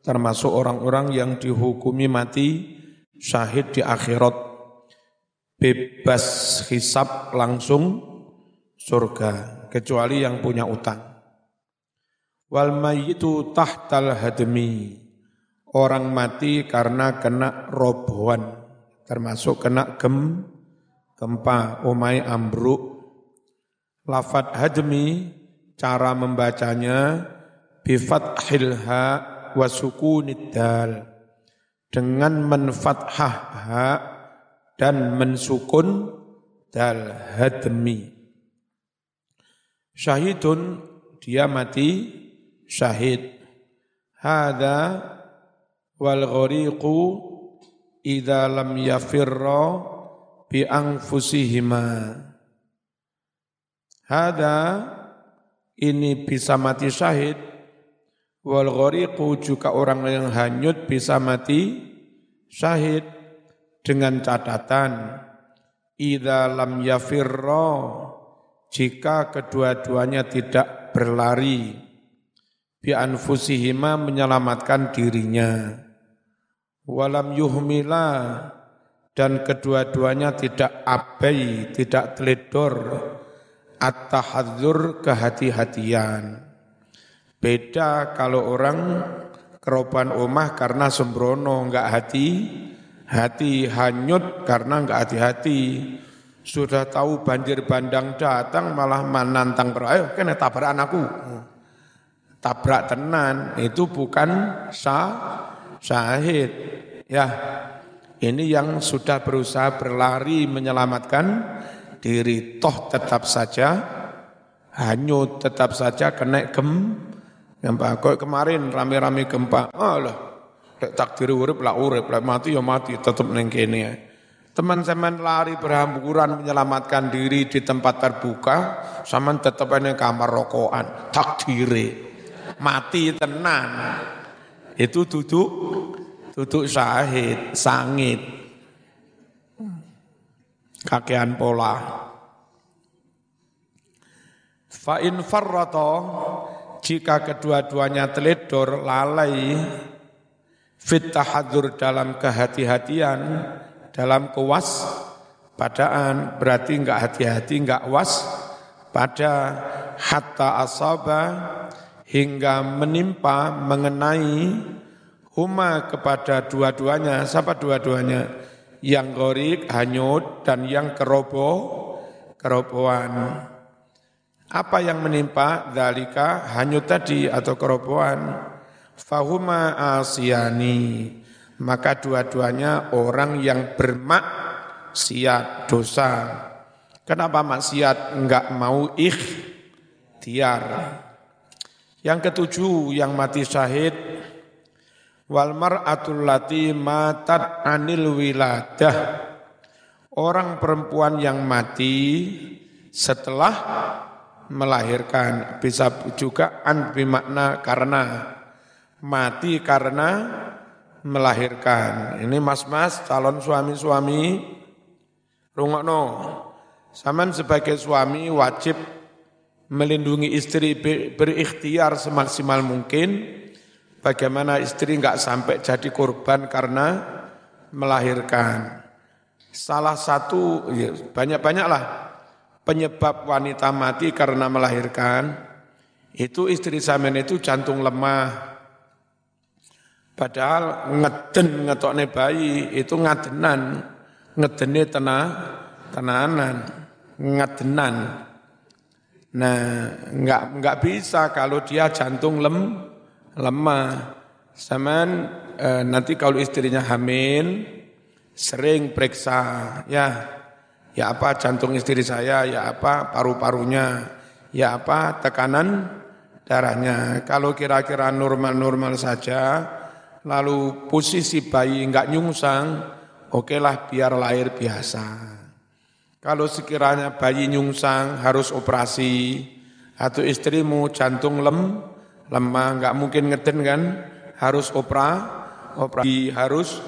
termasuk orang-orang yang dihukumi mati syahid di akhirat bebas hisab langsung surga kecuali yang punya utang. Wal mayyitu tahtal hadmi orang mati karena kena robohan termasuk kena gem gempa umai ambruk. Lafat hadmi cara membacanya bifat hilha wa sukunid dengan menfathah ha dan mensukun dal hadmi. Syahidun dia mati syahid. Hada wal ghariqu idza lam yafirra bi anfusihima. Hada ini bisa mati syahid wal ghariqu juga orang yang hanyut bisa mati syahid dengan catatan idza lam yafirra jika kedua-duanya tidak berlari bi anfusihima menyelamatkan dirinya walam yuhmila dan kedua-duanya tidak abai, tidak teledor at-tahadzur kehati-hatian. Beda kalau orang keroban omah karena sembrono, enggak hati, hati hanyut karena enggak hati-hati. Sudah tahu banjir bandang datang malah menantang ayo kena tabrak anakku. Tabrak tenan itu bukan sah syahid. Ya, ini yang sudah berusaha berlari menyelamatkan diri. Toh tetap saja hanyut, tetap saja kena gem, gempa. Kok kemarin rame-rame gempa, Allah, lek takdir urip lah urip, lek mati ya mati, tetap neng kene ya. Teman-teman lari berhamburan menyelamatkan diri di tempat terbuka, sama tetap ini kamar rokokan, takdiri, mati tenan. Itu duduk duduk syahid, sangit. Kakean pola. Fa in farrata jika kedua-duanya teledor lalai fit tahadur dalam kehati-hatian dalam kewas padaan berarti enggak hati-hati enggak was pada hatta asaba hingga menimpa mengenai huma kepada dua-duanya. Siapa dua-duanya? Yang gorik hanyut dan yang kerobo kerobohan apa yang menimpa dalika hanyut tadi atau kerobohan? Fahuma asyani maka dua-duanya orang yang bermaksiat dosa. Kenapa maksiat enggak mau ikhtiar? Yang ketujuh yang mati syahid. Wal mar'atul lati matat anil wiladah. Orang perempuan yang mati setelah melahirkan bisa juga an bimakna karena mati karena melahirkan. Ini mas-mas calon suami-suami rungokno. Saman sebagai suami wajib melindungi istri berikhtiar semaksimal mungkin. Bagaimana istri nggak sampai jadi korban karena melahirkan. Salah satu ya, banyak-banyaklah penyebab wanita mati karena melahirkan itu istri samen itu jantung lemah. Padahal ngeden ngetokne bayi itu ngadenan, ngedene tenah, tenanan, ngadenan. Nah, enggak enggak bisa kalau dia jantung lem lemah. Saman e, nanti kalau istrinya hamil sering periksa ya ya apa jantung istri saya, ya apa paru-parunya, ya apa tekanan darahnya. Kalau kira-kira normal-normal saja, lalu posisi bayi enggak nyungsang, okelah biar lahir biasa. Kalau sekiranya bayi nyungsang harus operasi atau istrimu jantung lem lemah nggak mungkin ngeden kan harus opera operasi harus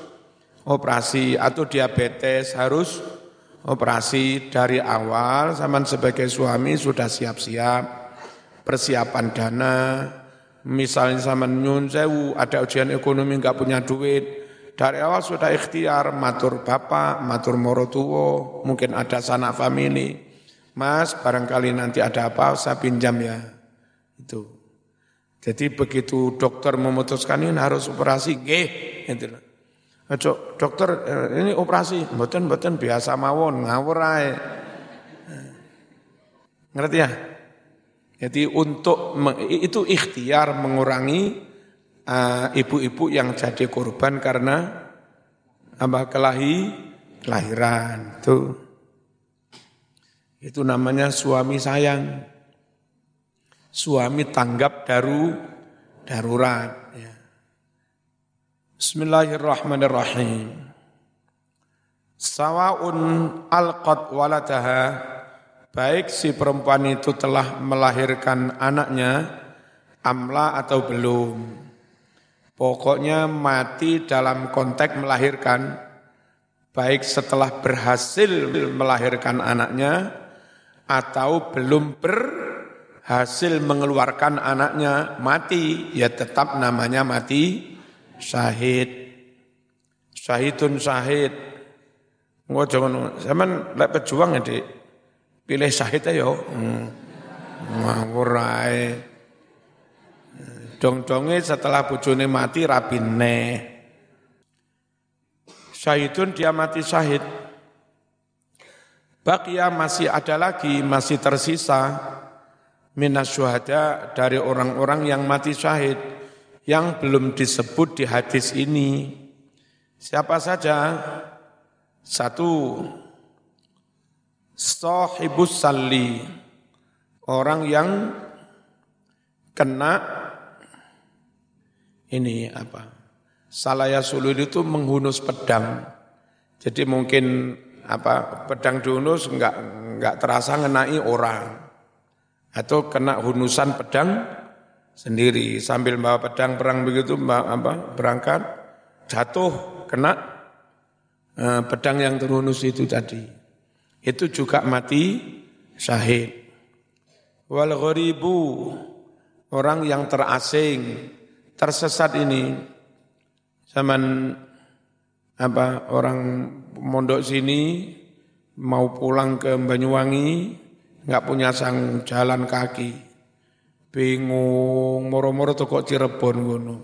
operasi atau diabetes harus operasi dari awal zaman sebagai suami sudah siap-siap. Persiapan dana misalnya sama nyun sewu, ada ujian ekonomi nggak punya duit, dari awal sudah ikhtiar, matur bapak, matur morotuwo, mungkin ada sanak family, mas barangkali nanti ada apa, saya pinjam ya, itu. Jadi begitu dokter memutuskan ini harus operasi, itu. Ojo, dokter eh, ini operasi, mboten mboten biasa mawon, ngawur ae. Ngerti ya? Jadi untuk itu ikhtiar mengurangi eh, ibu-ibu uh, yang jadi korban karena apa kelahi kelahiran itu itu namanya suami sayang suami tanggap daru darurat. Bismillahirrahmanirrahim Sawaun alqat waladaha baik si perempuan itu telah melahirkan anaknya, amla atau belum. Pokoknya mati dalam konteks melahirkan, baik setelah berhasil melahirkan anaknya, atau belum berhasil mengeluarkan anaknya mati, ya tetap namanya mati syahid. Syahidun syahid. Nggak jangan, zaman lek pejuang ya dik pilih syahid ayo. Hmm. Ngawur ae. Dong-donge setelah bojone mati rapine. Syahidun dia mati syahid. Bakia masih ada lagi, masih tersisa minas dari orang-orang yang mati syahid yang belum disebut di hadis ini. Siapa saja? Satu, sahibus salli. Orang yang kena ini apa? Salaya sulul itu menghunus pedang. Jadi mungkin apa? Pedang diunus enggak enggak terasa ngenai orang. Atau kena hunusan pedang sendiri. Sambil bawa pedang perang begitu apa berangkat jatuh kena eh, pedang yang terhunus itu tadi. Itu juga mati syahid. Wal gharibu orang yang terasing, tersesat ini. Zaman apa orang mondok sini mau pulang ke Banyuwangi nggak punya sang jalan kaki bingung moro-moro tuh kok Cirebon ngono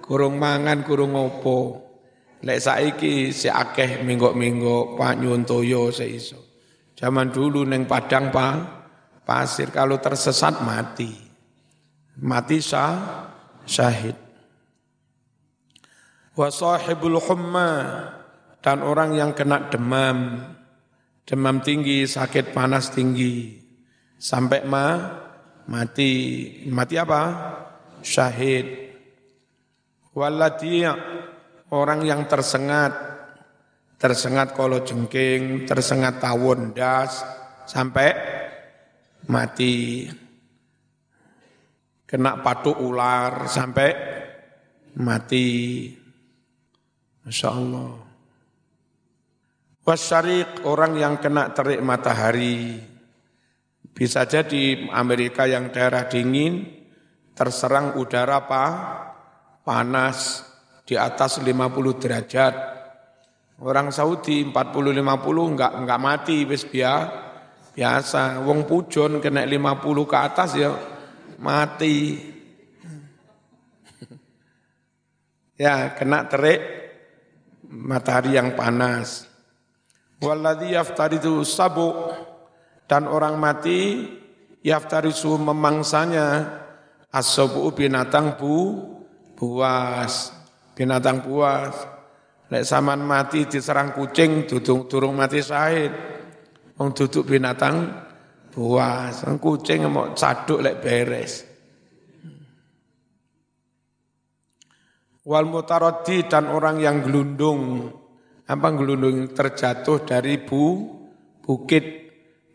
kurung mangan kurung opo Lek saiki si akeh minggu-minggu Pak Nyuntoyo seiso. Zaman dulu neng Padang Pak pasir kalau tersesat mati. Mati sah syahid. Wa sahibul humma dan orang yang kena demam, demam tinggi, sakit panas tinggi, sampai ma mati. Mati apa? Syahid. Waladiyah orang yang tersengat, tersengat kalau jengking, tersengat tawon das, sampai mati. Kena patuk ular, sampai mati. Masya Allah. Wasyarik, orang yang kena terik matahari. Bisa jadi Amerika yang daerah dingin, terserang udara apa? Panas, di atas 50 derajat. Orang Saudi 40-50 enggak, enggak mati, wis biasa. Wong pujon kena 50 ke atas ya mati. ya, kena terik matahari yang panas. Walladhi yaftaridu sabu dan orang mati yaftarisu memangsanya asobu binatang bu buas binatang buas. Lek saman mati diserang kucing, duduk turung mati syahid. Wong duduk binatang buas. Kucing mau caduk lek beres. Wal mutarodi dan orang yang gelundung, apa gelundung terjatuh dari bu, bukit,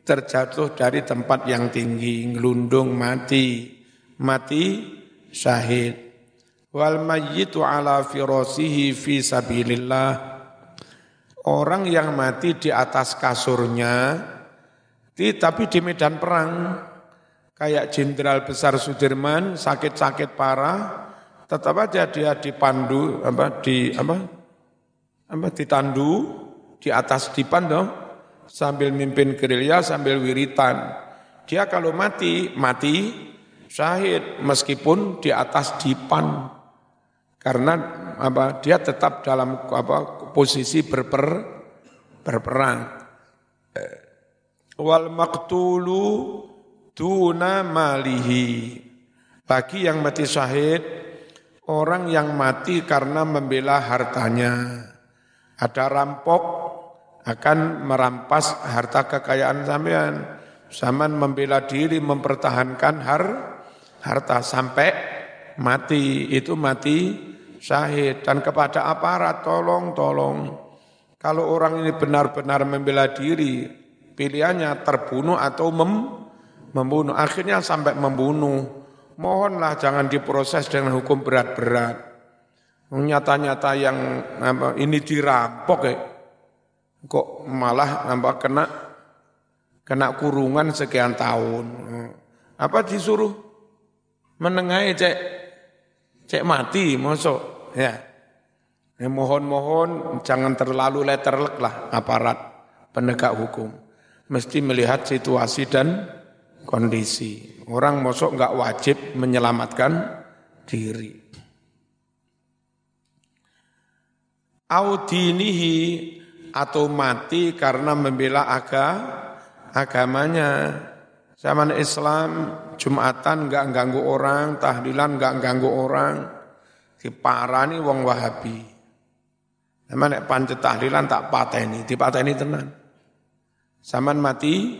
terjatuh dari tempat yang tinggi, gelundung mati, mati syahid. Wal mayyitu ala firasihi fi sabilillah. Orang yang mati di atas kasurnya Di, tapi di medan perang, kayak Jenderal Besar Sudirman sakit-sakit parah, tetap aja dia dipandu apa di apa apa ditandu di atas dipan dong sambil mimpin gerilya sambil wiritan. Dia kalau mati mati syahid meskipun di atas dipan karena apa dia tetap dalam apa posisi berper berperang. Eh, wal maktulu tuna malihi. Bagi yang mati syahid, orang yang mati karena membela hartanya. Ada rampok akan merampas harta kekayaan sampean. Zaman membela diri mempertahankan har, harta sampai mati itu mati syahid dan kepada aparat tolong tolong kalau orang ini benar-benar membela diri Pilihannya terbunuh atau mem, membunuh. Akhirnya sampai membunuh. Mohonlah jangan diproses dengan hukum berat-berat. Nyata-nyata yang apa, ini dirampok ya. Kok malah apa, kena kena kurungan sekian tahun. Apa disuruh menengahi cek cek mati mosok ya. ya mohon-mohon jangan terlalu letterlek lah aparat penegak hukum mesti melihat situasi dan kondisi. Orang mosok nggak wajib menyelamatkan diri. Audinihi atau mati karena membela aga, agamanya. Zaman Islam Jumatan nggak ganggu orang, tahlilan nggak ganggu orang, diparani wong Wahabi. Zaman pancet tahlilan tak pateni, dipateni tenan. Saman mati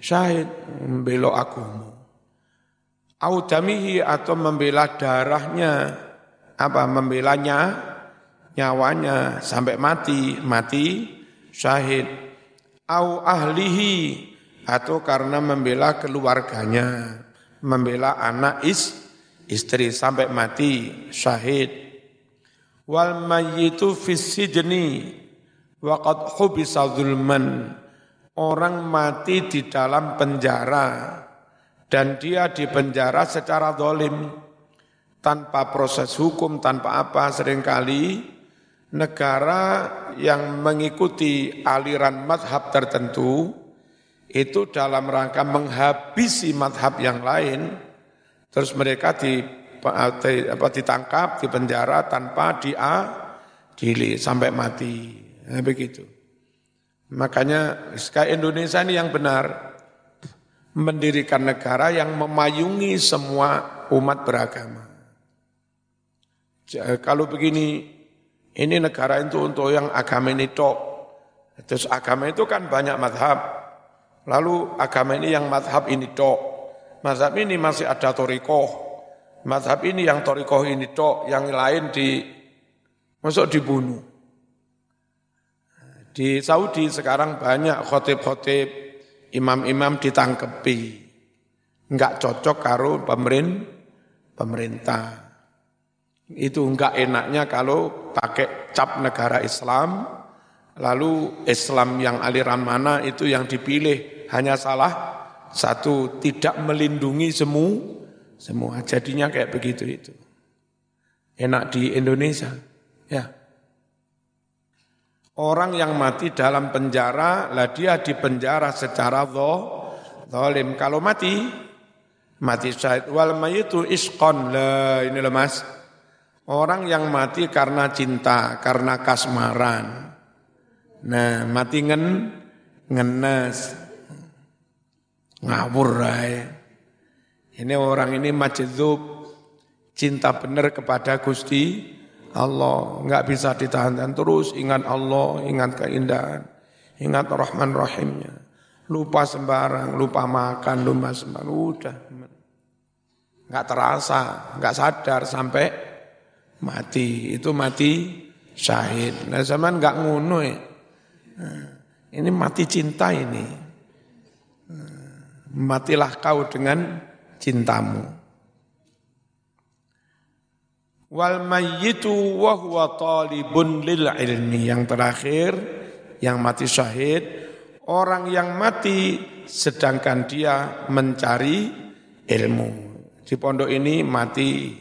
syahid membela agama. Audamihi atau membela darahnya apa membelanya nyawanya sampai mati mati syahid. Au ahlihi atau karena membela keluarganya membela anak is istri sampai mati syahid. Wal mayyitu fis sijni wa qad hubisa zulman. Orang mati di dalam penjara dan dia di penjara secara dolim. Tanpa proses hukum, tanpa apa sering kali negara yang mengikuti aliran madhab tertentu itu dalam rangka menghabisi madhab yang lain terus mereka di, apa, ditangkap di penjara tanpa diadili sampai mati nah, begitu Makanya Sky Indonesia ini yang benar mendirikan negara yang memayungi semua umat beragama. Kalau begini, ini negara itu untuk yang agama ini tok. Terus agama itu kan banyak madhab. Lalu agama ini yang madhab ini tok. Madhab ini masih ada torikoh. Madhab ini yang torikoh ini tok. Yang lain di, masuk dibunuh. Di Saudi sekarang banyak khotib-khotib, imam-imam ditangkepi. Enggak cocok karo pemerin, pemerintah. Itu enggak enaknya kalau pakai cap negara Islam, lalu Islam yang aliran mana itu yang dipilih. Hanya salah satu, tidak melindungi semua, semua. Jadinya kayak begitu itu. Enak di Indonesia, ya. Orang yang mati dalam penjara, lah dia di penjara secara zalim. Kalau mati, mati syahid. Wal mayitu isqon. Lah ini lemas. Orang yang mati karena cinta, karena kasmaran. Nah, mati ngen, ngenes. Ngawur rai. Ini orang ini majdzub. Cinta benar kepada Gusti Allah, nggak bisa ditahan terus ingat Allah, ingat keindahan, ingat Rahman Rahimnya. Lupa sembarang, lupa makan, lupa sembarang, udah. Nggak terasa, nggak sadar sampai mati. Itu mati syahid. Nah zaman nggak ngono ya. Ini mati cinta ini. Matilah kau dengan cintamu. Wal mayyitu wa huwa talibun lil ilmi. Yang terakhir, yang mati syahid, orang yang mati sedangkan dia mencari ilmu. Di pondok ini mati,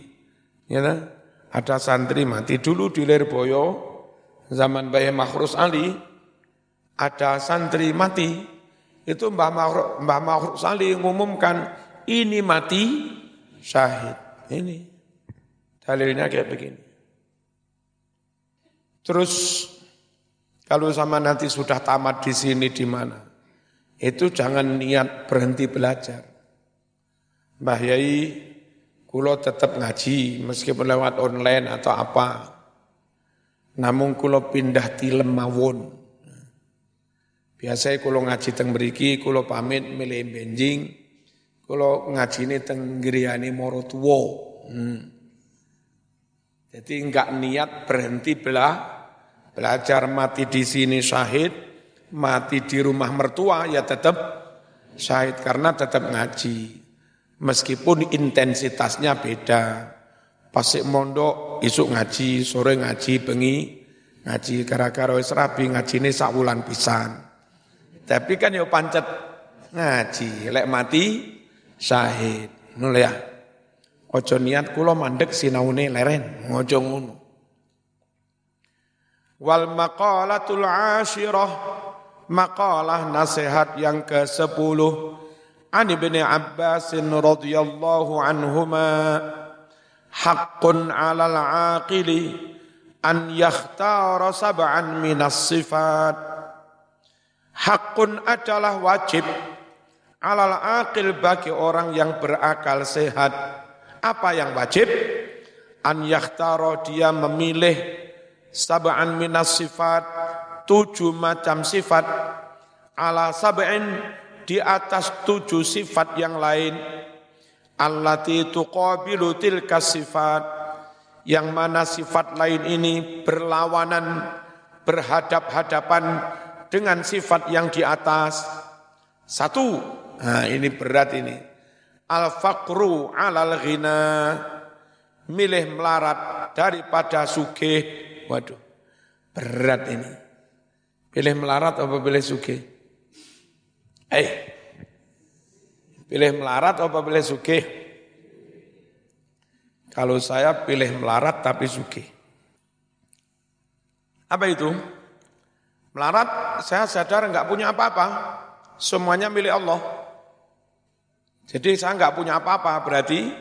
ya kan? Ada santri mati dulu di Lirboyo, zaman Bayi Makhrus Ali, ada santri mati, itu Mbah Makhrus, Mbah Makhrus Ali mengumumkan ini mati syahid. Ini dalilnya kayak begini. Terus kalau sama nanti sudah tamat di sini di mana? Itu jangan niat berhenti belajar. Mbah Yai, kulo tetap ngaji meskipun lewat online atau apa. Namun kulo pindah di lemawon. Biasanya kulo ngaji teng beriki, kulo pamit milih benjing, kulo ngaji ini teng Giriani Morotuwo. Hmm. Jadi enggak niat berhenti belah Belajar mati di sini syahid, mati di rumah mertua ya tetap syahid karena tetap ngaji. Meskipun intensitasnya beda. Pasik mondok, isuk ngaji, sore ngaji, bengi ngaji gara-gara wis rabi ngajine sak wulan pisan. Tapi kan yo pancet ngaji, lek mati syahid. Ngono ya. Ojo niat kula mandek sinaune leren, ngojo ngono. Wal maqalatul ashirah maqalah nasihat yang ke-10 An Ibnu Abbas radhiyallahu anhuma haqqun 'alal 'aqili an yakhtara sab'an minas sifat Haqqun adalah wajib alal aqil bagi orang yang berakal sehat. Apa yang wajib? an yakhtara dia memilih sab'an minas sifat, tujuh macam sifat, ala sab'in di atas tujuh sifat yang lain, allati tuqabilu tilka sifat, yang mana sifat lain ini berlawanan, berhadap-hadapan dengan sifat yang di atas. Satu, nah ini berat ini. Al-faqru alal ghina, milih melarat daripada sugih Waduh, berat ini. Pilih melarat apa pilih suge? Eh, pilih melarat apa pilih suge? Kalau saya pilih melarat tapi suge. Apa itu? Melarat saya sadar nggak punya apa-apa. Semuanya milik Allah. Jadi saya nggak punya apa-apa berarti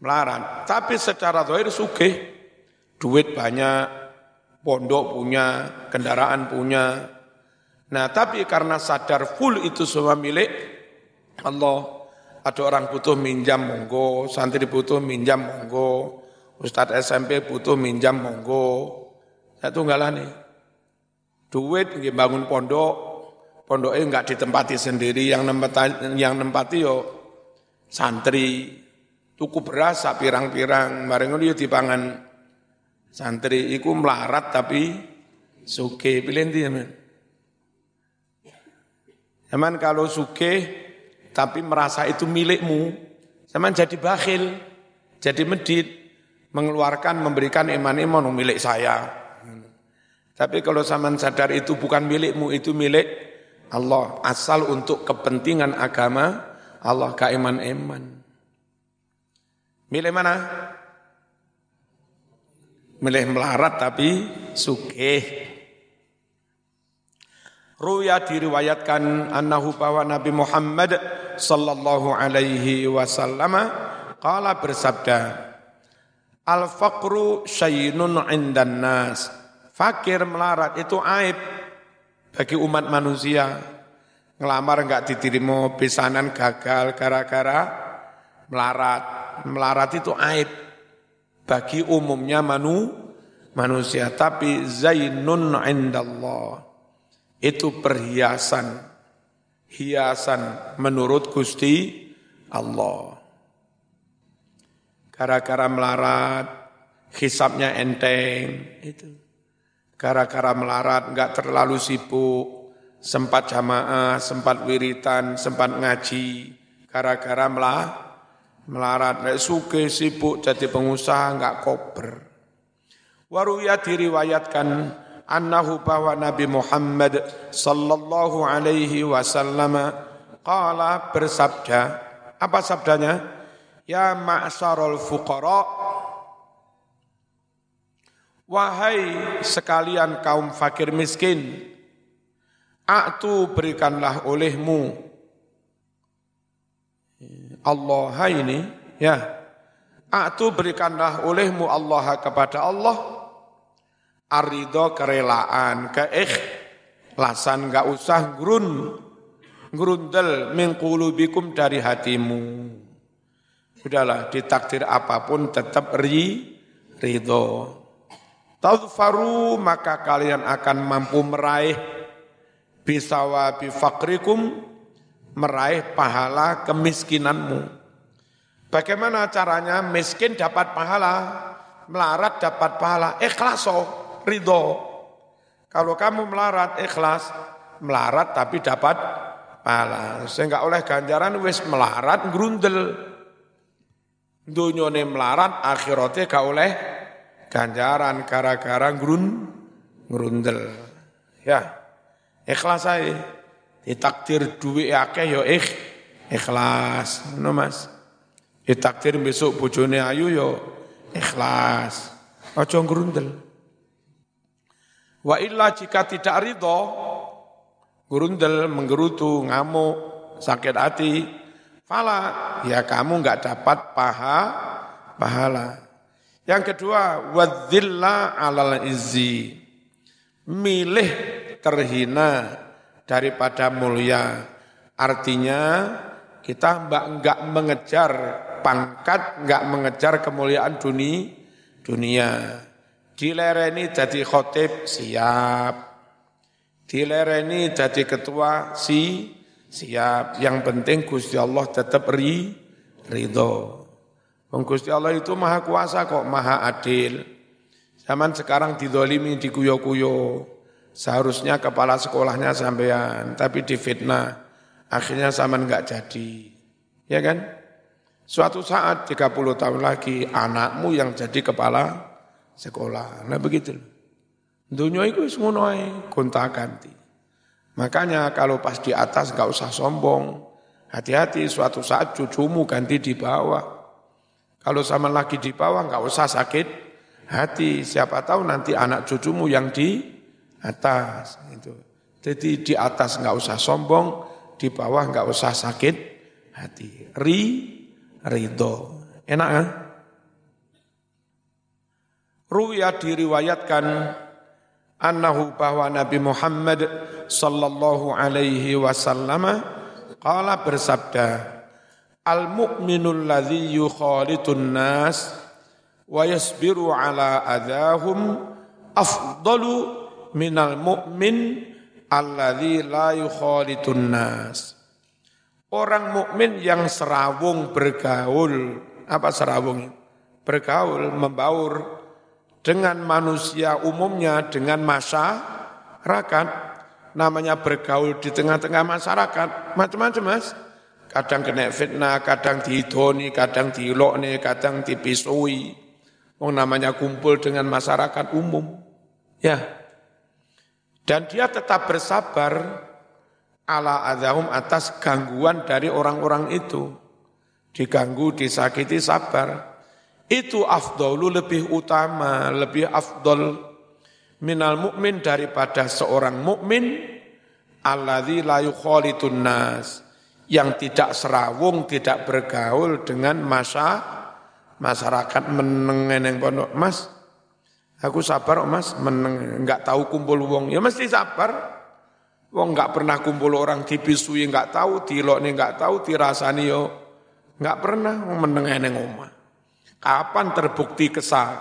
melarat. Tapi secara zahir sugih duit banyak, pondok punya, kendaraan punya. Nah, tapi karena sadar full itu semua milik Allah. Ada orang butuh minjam monggo, santri butuh minjam monggo, Ustadz SMP butuh minjam monggo. Saya nih. Duit nggih bangun pondok, pondoknya enggak ditempati sendiri, yang nempati, yang nempati yo santri. Tuku beras pirang-pirang, bareng yo dipangan Santri iku melarat tapi suke pilih nanti zaman. Kalau suke tapi merasa itu milikmu, zaman jadi bakhil, jadi medit, mengeluarkan, memberikan iman-iman milik saya. Tapi kalau zaman sadar itu bukan milikmu, itu milik Allah. Asal untuk kepentingan agama, Allah kaiman-iman. Milik mana? milih melarat tapi sugih. Ruya diriwayatkan annahu bahwa Nabi Muhammad sallallahu alaihi wasallam qala bersabda Al faqru syainun indan nas. Fakir melarat itu aib bagi umat manusia. Ngelamar enggak diterima, pesanan gagal gara-gara melarat. Melarat itu aib bagi umumnya manu, manusia. Tapi zainun indallah. Itu perhiasan. Hiasan menurut Gusti Allah. Gara-gara melarat, hisapnya enteng. Itu. Gara-gara melarat, enggak terlalu sibuk, sempat jamaah, sempat wiritan, sempat ngaji, gara-gara melarat, melarat nek suke sibuk jadi pengusaha enggak koper waruya diriwayatkan annahu bahwa Nabi Muhammad sallallahu alaihi wasallam. Qala bersabda apa sabdanya? Ya ma'syarul fuqara wahai sekalian kaum fakir miskin atu berikanlah olehmu. Allah ini ya atu berikanlah olehmu Allah kepada Allah arido kerelaan, keikhlasan, enggak usah grun, grundel mengkulubikum dari hatimu. Sudahlah, ditakdir apa pun tetap ri, ridho. Tadfaru maka kalian akan mampu meraih bisawa bifakrikum, meraih pahala kemiskinanmu. Bagaimana caranya miskin dapat pahala, melarat dapat pahala, ikhlaso ridho. Kalau kamu melarat ikhlas, melarat tapi dapat pahala. Sehingga oleh ganjaran wis melarat grundel. Dunyone melarat akhiratnya gak oleh ganjaran gara-gara grun grundel. Ya. Ikhlas saya. Ditakdir duit akeh yo ya ikh ikhlas. No Mas. Ditakdir besok bojone ayu yo ya ikhlas. Ojo grundel. Wa illa jika tidak ridho, gurundel, menggerutu, ngamuk, sakit hati, fala, ya kamu enggak dapat paha, pahala. Yang kedua, wadzilla alal izzi. Milih terhina daripada mulia. Artinya kita mbak enggak mengejar pangkat, enggak mengejar kemuliaan dunia, dunia. Dilereni jadi khotib siap. Dilereni jadi ketua si siap. Yang penting Gusti Allah tetap ri, ridho. Gusti Allah itu maha kuasa kok, maha adil. Zaman sekarang didolimi, dikuyo-kuyo. Seharusnya kepala sekolahnya sampean, tapi difitnah. Akhirnya zaman enggak jadi. Ya kan? Suatu saat 30 tahun lagi anakmu yang jadi kepala sekolah. Nah begitu. Dunia itu semua gonta ganti. Makanya kalau pas di atas gak usah sombong. Hati-hati suatu saat cucumu ganti di bawah. Kalau sama lagi di bawah gak usah sakit hati. Siapa tahu nanti anak cucumu yang di atas. Itu. Jadi di atas gak usah sombong, di bawah gak usah sakit hati. Ri, ridho. Enak kan? Ruya diriwayatkan annahu bahwa Nabi Muhammad sallallahu alaihi wasallam qala bersabda al mu'minul ladzi yukhalitun nas wa yasbiru ala adahum afdalu minal mu'min alladzi la yukhalitun nas. Orang mukmin yang serawung bergaul apa serawung? Bergaul membaur dengan manusia umumnya, dengan masyarakat. Namanya bergaul di tengah-tengah masyarakat, macam-macam mas. Kadang kena fitnah, kadang dihidoni, kadang diilokne, kadang dipisui. Oh, namanya kumpul dengan masyarakat umum. Ya. Dan dia tetap bersabar ala adahum atas gangguan dari orang-orang itu. Diganggu, disakiti, sabar itu afdalu lebih utama, lebih afdol minal mukmin daripada seorang mukmin alladzi la yukhalitun nas yang tidak serawung, tidak bergaul dengan masa masyarakat meneng yang pondok. Mas, aku sabar Mas, meneng enggak tahu kumpul wong. Ya mesti sabar. Wong enggak pernah kumpul orang dipisui enggak tahu, dilokne enggak tahu, dirasani yo enggak pernah meneng neng omah. Kapan terbukti kesal,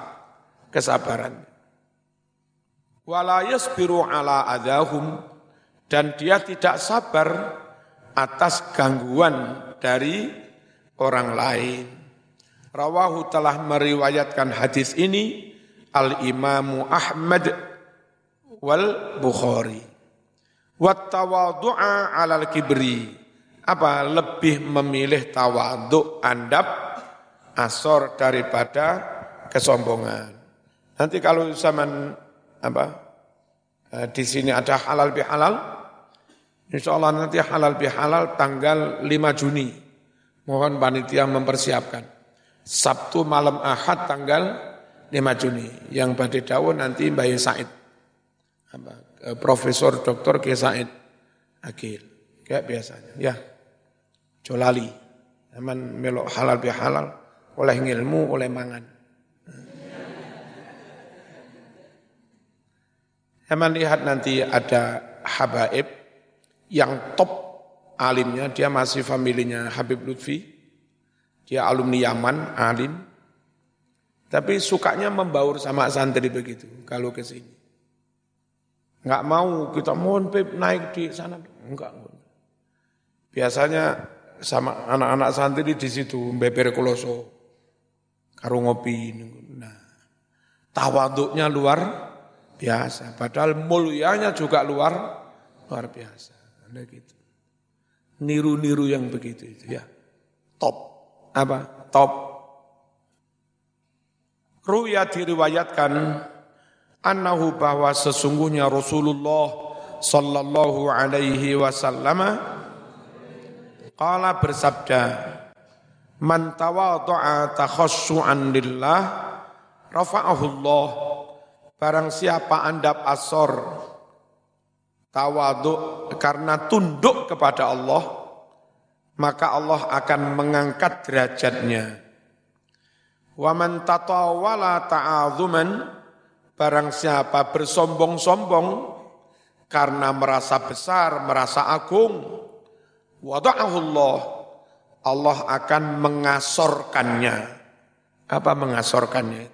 kesabaran? Wala yasbiru ala adahum dan dia tidak sabar atas gangguan dari orang lain. Rawahu telah meriwayatkan hadis ini Al-Imamu Ahmad wal Bukhari. Wat tawadu'a alal kibri. Apa lebih memilih tawaduk andap asor daripada kesombongan. Nanti kalau zaman apa Eh, di sini ada halal bihalal. Insya Allah nanti halal bihalal tanggal 5 Juni. Mohon panitia mempersiapkan. Sabtu malam Ahad tanggal 5 Juni. Yang pada daun nanti Mbak Said. Eh, Profesor Dr. K. Said Akil. Kayak biasanya. Ya. Jolali. Zaman melok halal bihalal. Oleh ngilmu, oleh mangan. Saya lihat nanti ada Habaib yang top alimnya, dia masih familinya Habib Lutfi, dia alumni Yaman, alim, tapi sukanya membaur sama santri begitu kalau ke sini. Enggak mau kita mohon Pip naik di sana, enggak. Biasanya sama anak-anak santri di situ beber koloso, karo ngopi. Nah, tawaduknya luar biasa. Padahal mulianya juga luar luar biasa. Ada gitu. Niru-niru yang begitu itu ya. Top. Apa? Top. Ruya diriwayatkan annahu bahwa sesungguhnya Rasulullah sallallahu alaihi wasallam qala bersabda man tawadha'a takhassu'an lillah rafa'ahu Allah Barang siapa anda asor tawaduk karena tunduk kepada Allah, maka Allah akan mengangkat derajatnya. Wa man tatawala ta'adzuman barang siapa bersombong-sombong karena merasa besar, merasa agung, wada'ahu Allah, akan mengasorkannya. Apa mengasorkannya?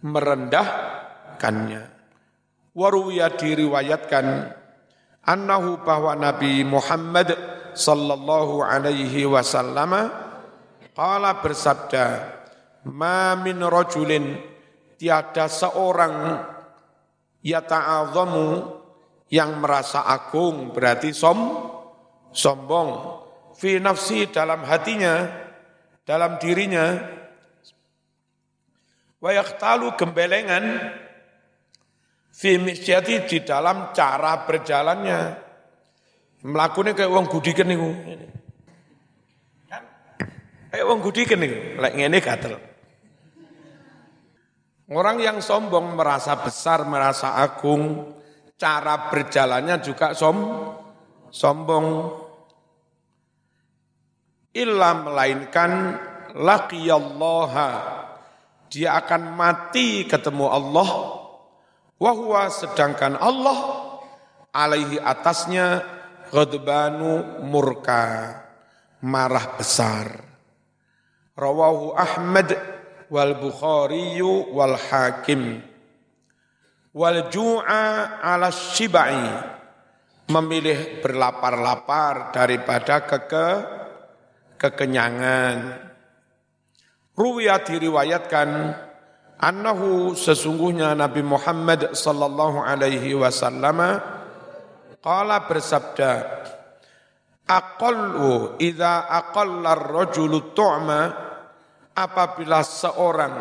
Merendah melakukannya. Waruya diriwayatkan annahu bahwa Nabi Muhammad sallallahu alaihi wasallam qala bersabda ma min rajulin tiada seorang yata'azamu yang merasa agung berarti som sombong fi nafsi dalam hatinya dalam dirinya wa yaqtalu gembelengan fi misyati di dalam cara berjalannya. Melakukannya kayak uang gudikan. Kan? Kayak uang gudikan niku, lek ngene gatel. Orang yang sombong merasa besar, merasa agung, cara berjalannya juga som sombong. Illa melainkan laqiyallaha dia akan mati ketemu Allah Wahwa sedangkan Allah alaihi atasnya ghadbanu murka, marah besar. Rawahu Ahmad wal Bukhari wal Hakim. Wal ju'a ala shibai. Memilih berlapar-lapar daripada keke, kekenyangan. Ruwiyah diriwayatkan annahu sesungguhnya Nabi Muhammad sallallahu alaihi wasallam qala bersabda aqallu idza aqalla ar-rajulu tu'ma apabila seorang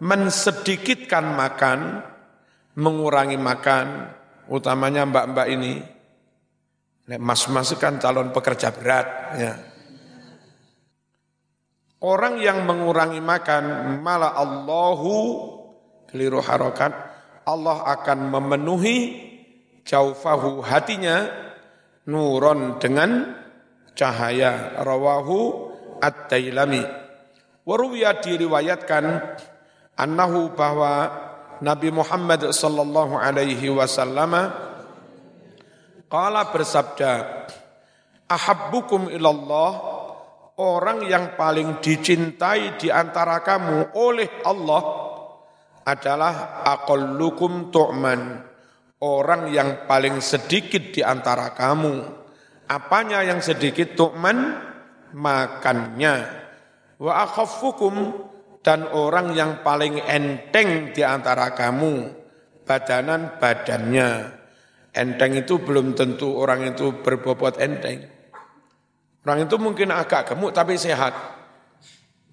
mensedikitkan makan mengurangi makan utamanya mbak-mbak ini mas-mas kan calon pekerja berat ya Orang yang mengurangi makan, malah Allahu keliru harokat, Allah akan memenuhi jaufahu hatinya nuron dengan cahaya rawahu at-tailami. Waruwiya diriwayatkan annahu bahwa Nabi Muhammad sallallahu alaihi wasallam qala bersabda ahabbukum ilallah orang yang paling dicintai di antara kamu oleh Allah adalah aqallukum tu'man. Orang yang paling sedikit di antara kamu. Apanya yang sedikit tu'man? Makannya. Wa akhaffukum dan orang yang paling enteng di antara kamu. Badanan badannya. Enteng itu belum tentu orang itu berbobot enteng. Orang itu mungkin agak gemuk tapi sehat.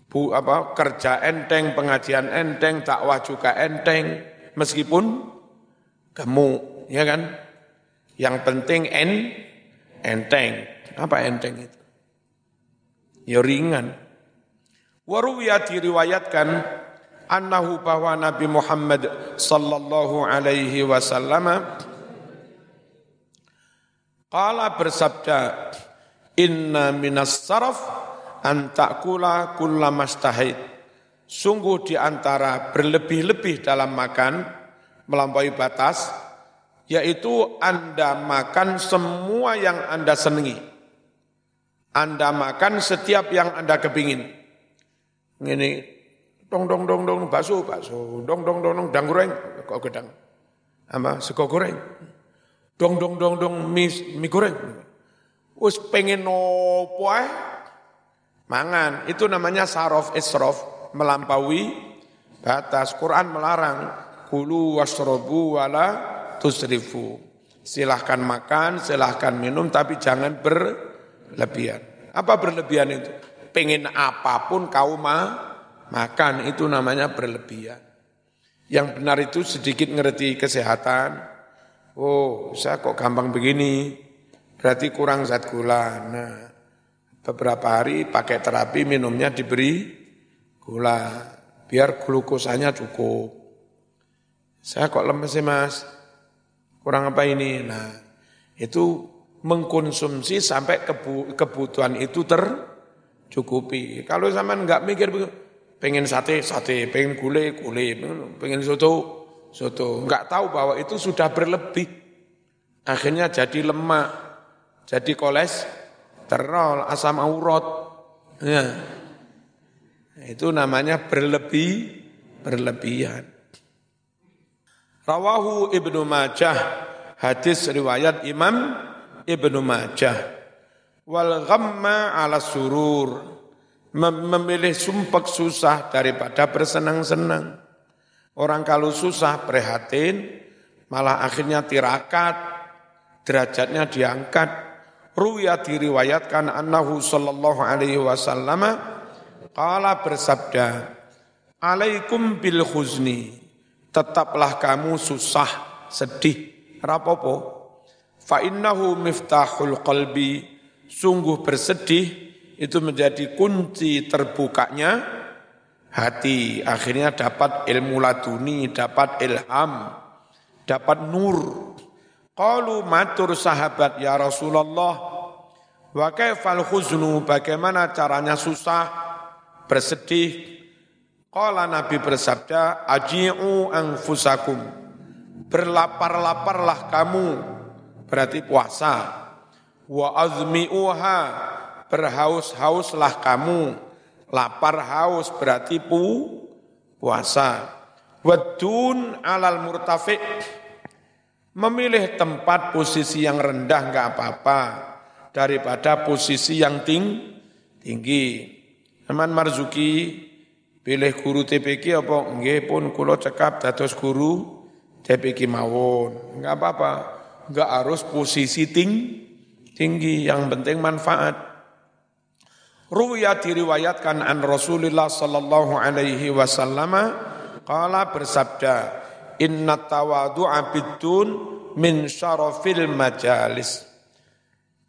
Bu apa kerja enteng, pengajian enteng, dakwah juga enteng meskipun gemuk. ya kan? Yang penting en, enteng. Apa enteng itu? Ya ringan. Waruwiya diriwayatkan annahu bahwa Nabi Muhammad sallallahu alaihi wasallam qala bersabda inna minas saraf an ta'kula kullamastahid sungguh di antara berlebih-lebih dalam makan melampaui batas yaitu Anda makan semua yang Anda senangi. Anda makan setiap yang Anda kepingin. Ini dong dong dong dong bakso bakso. Dong dong dong dong dang goreng kok gedang. Apa sego goreng. Dong dong dong dong mie, mie goreng us pengen nopo eh mangan. Itu namanya sarof isrof melampaui batas. Quran melarang kulu wasrobu wala tusrifu. Silahkan makan silahkan minum tapi jangan berlebihan. Apa berlebihan itu? Pengen apa pun kau mah Makan. Itu namanya berlebihan. Yang benar itu sedikit ngerti kesehatan. Oh, saya kok gampang begini. Berarti kurang zat gula. Nah, beberapa hari pakai terapi minumnya diberi gula. Biar glukosanya cukup. Saya kok lemes sih mas? Kurang apa ini? Nah, itu mengkonsumsi sampai kebutuhan itu tercukupi. Kalau zaman nggak mikir pengen sate, sate, pengen gule, gule, pengen soto, soto. Enggak tahu bahwa itu sudah berlebih. Akhirnya jadi lemak, jadi kolesterol, asam urat. Ya. Itu namanya berlebih, berlebihan. Rawahu Ibnu Majah, hadis riwayat Imam Ibnu Majah. Wal ghamma ala surur memilih sumpek susah daripada bersenang-senang. Orang kalau susah prihatin, malah akhirnya tirakat, derajatnya diangkat. Ruya diriwayatkan annahu sallallahu alaihi wasallam qala bersabda, Alaikum bil khuzni, tetaplah kamu susah, sedih, rapopo. Fa innahu miftahul qalbi, sungguh bersedih itu menjadi kunci terbukanya hati. Akhirnya dapat ilmu laduni, dapat ilham, dapat nur. Qalu matur sahabat ya Rasulullah, wa kaifal khuznu, bagaimana caranya susah, bersedih. Qala Nabi bersabda, aji'u anfusakum. Berlapar-laparlah kamu, berarti puasa. Wa azmi'uha, berhaus-hauslah kamu. Lapar haus berarti pu, puasa. Wadun alal murtafiq. Memilih tempat posisi yang rendah enggak apa-apa daripada posisi yang ting, tinggi. Teman Marzuki pilih guru TPK apa nggih pun kula cekap dados guru TPK mawon. Enggak apa-apa. Enggak harus posisi ting, tinggi, yang penting manfaat. Ruya diriwayatkan an Rasulullah sallallahu alaihi wasallam qala bersabda inna tawadu'a bidun min syarafil majalis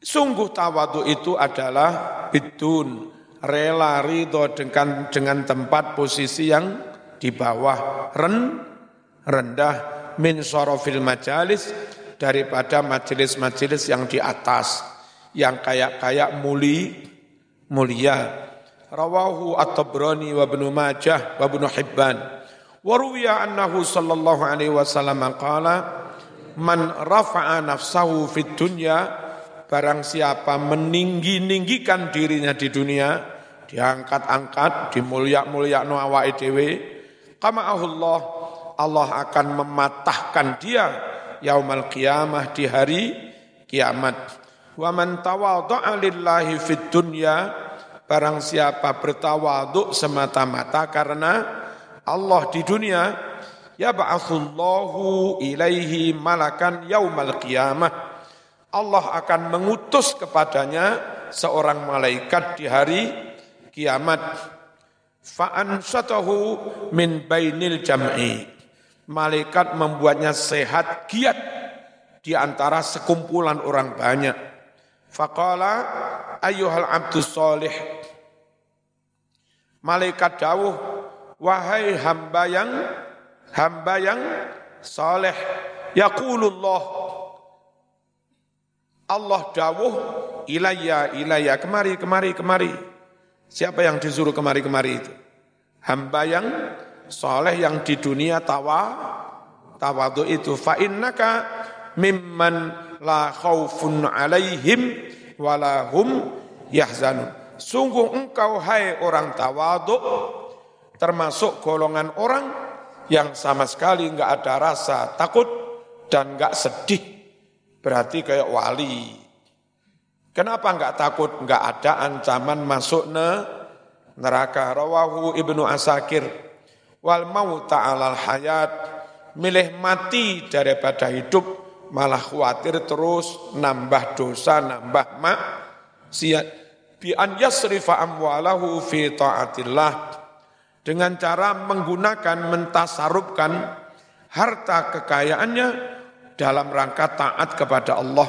Sungguh tawadu itu adalah bidun rela ridho dengan dengan tempat posisi yang di bawah ren, rendah min syarafil majalis daripada majelis-majelis yang di atas yang kayak-kayak muli mulia. Rawahu At-Tabrani wa Ibnu Majah wa Ibnu Hibban. Wa ruwiya annahu sallallahu alaihi wasallam qala man rafa'a nafsahu fid dunya barang siapa meninggi-ninggikan dirinya di dunia diangkat-angkat dimulyak-mulyak no awake dhewe kama Allah Allah akan mematahkan dia yaumal qiyamah di hari kiamat. Wa man tawadha'a lillahi fid dunya barang siapa bertawaduk semata-mata karena Allah di dunia ya ba'atsullahu ilaihi malakan yaumal qiyamah Allah akan mengutus kepadanya seorang malaikat di hari kiamat fa'ansatahu min bainil jam'i malaikat membuatnya sehat giat di antara sekumpulan orang banyak. Faqala ayyuhal abdus solih. Malaikat dawuh, wahai hamba yang hamba yang saleh. Yaqulullah Allah dawuh ilayya ilayya kemari kemari kemari. Siapa yang disuruh kemari kemari itu? Hamba yang soleh yang di dunia tawa tawadu itu fa innaka mimman la khaufun alaihim wala hum yahzanun. Sungguh engkau hai orang tawadu termasuk golongan orang yang sama sekali enggak ada rasa takut dan enggak sedih berarti kayak wali. Kenapa enggak takut? Enggak ada ancaman masuk ne neraka. Rawahu Ibnu Asakir. Wal maut ta'alal hayat. Milih mati daripada hidup malah khawatir terus nambah dosa, nambah mak siat bi an yasrifa amwalahu fi taatillah dengan cara menggunakan mentasarupkan harta kekayaannya dalam rangka taat kepada Allah.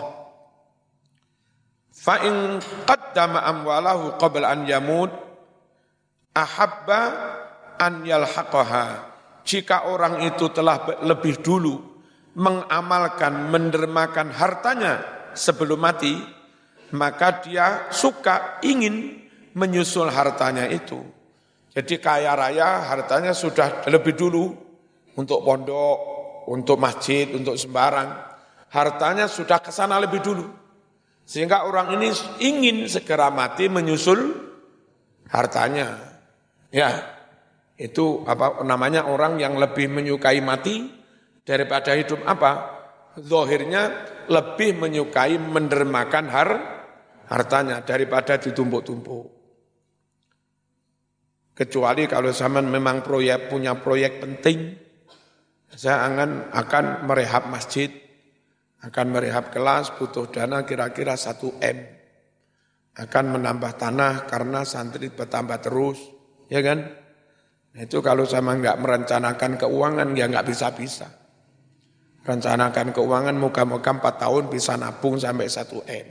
Fa in qaddama amwalahu qabla an yamut ahabba an yalhaqaha. Jika orang itu telah lebih dulu mengamalkan, mendermakan hartanya sebelum mati, maka dia suka ingin menyusul hartanya itu. Jadi kaya raya hartanya sudah lebih dulu untuk pondok, untuk masjid, untuk sembarang. Hartanya sudah ke sana lebih dulu. Sehingga orang ini ingin segera mati menyusul hartanya. Ya, itu apa namanya orang yang lebih menyukai mati daripada hidup apa? Zohirnya lebih menyukai mendermakan har, hartanya daripada ditumpuk-tumpuk. Kecuali kalau zaman memang proyek punya proyek penting, saya akan akan merehab masjid, akan merehab kelas, butuh dana kira-kira 1 M. Akan menambah tanah karena santri bertambah terus, ya kan? Nah, itu kalau sama nggak merencanakan keuangan ya nggak bisa-bisa. Rencanakan keuangan moga-moga 4 tahun bisa nabung sampai 1 M.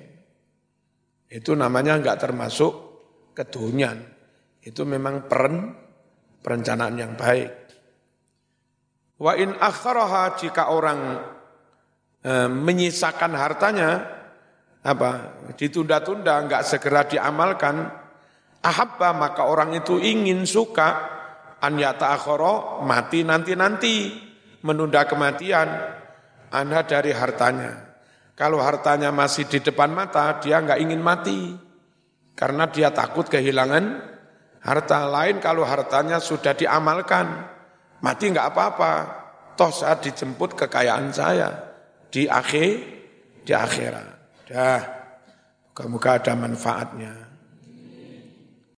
Itu namanya nggak termasuk kedunian. Itu memang peren, perencanaan yang baik. Wa in akharaha jika orang e, menyisakan hartanya apa ditunda-tunda enggak segera diamalkan ahabba maka orang itu ingin suka an yata'akhara mati nanti-nanti menunda kematian anda dari hartanya. Kalau hartanya masih di depan mata, dia enggak ingin mati. Karena dia takut kehilangan harta lain kalau hartanya sudah diamalkan. Mati enggak apa-apa. Toh saat dijemput kekayaan saya di akhir di akhirat. Dah, muka-muka ada manfaatnya.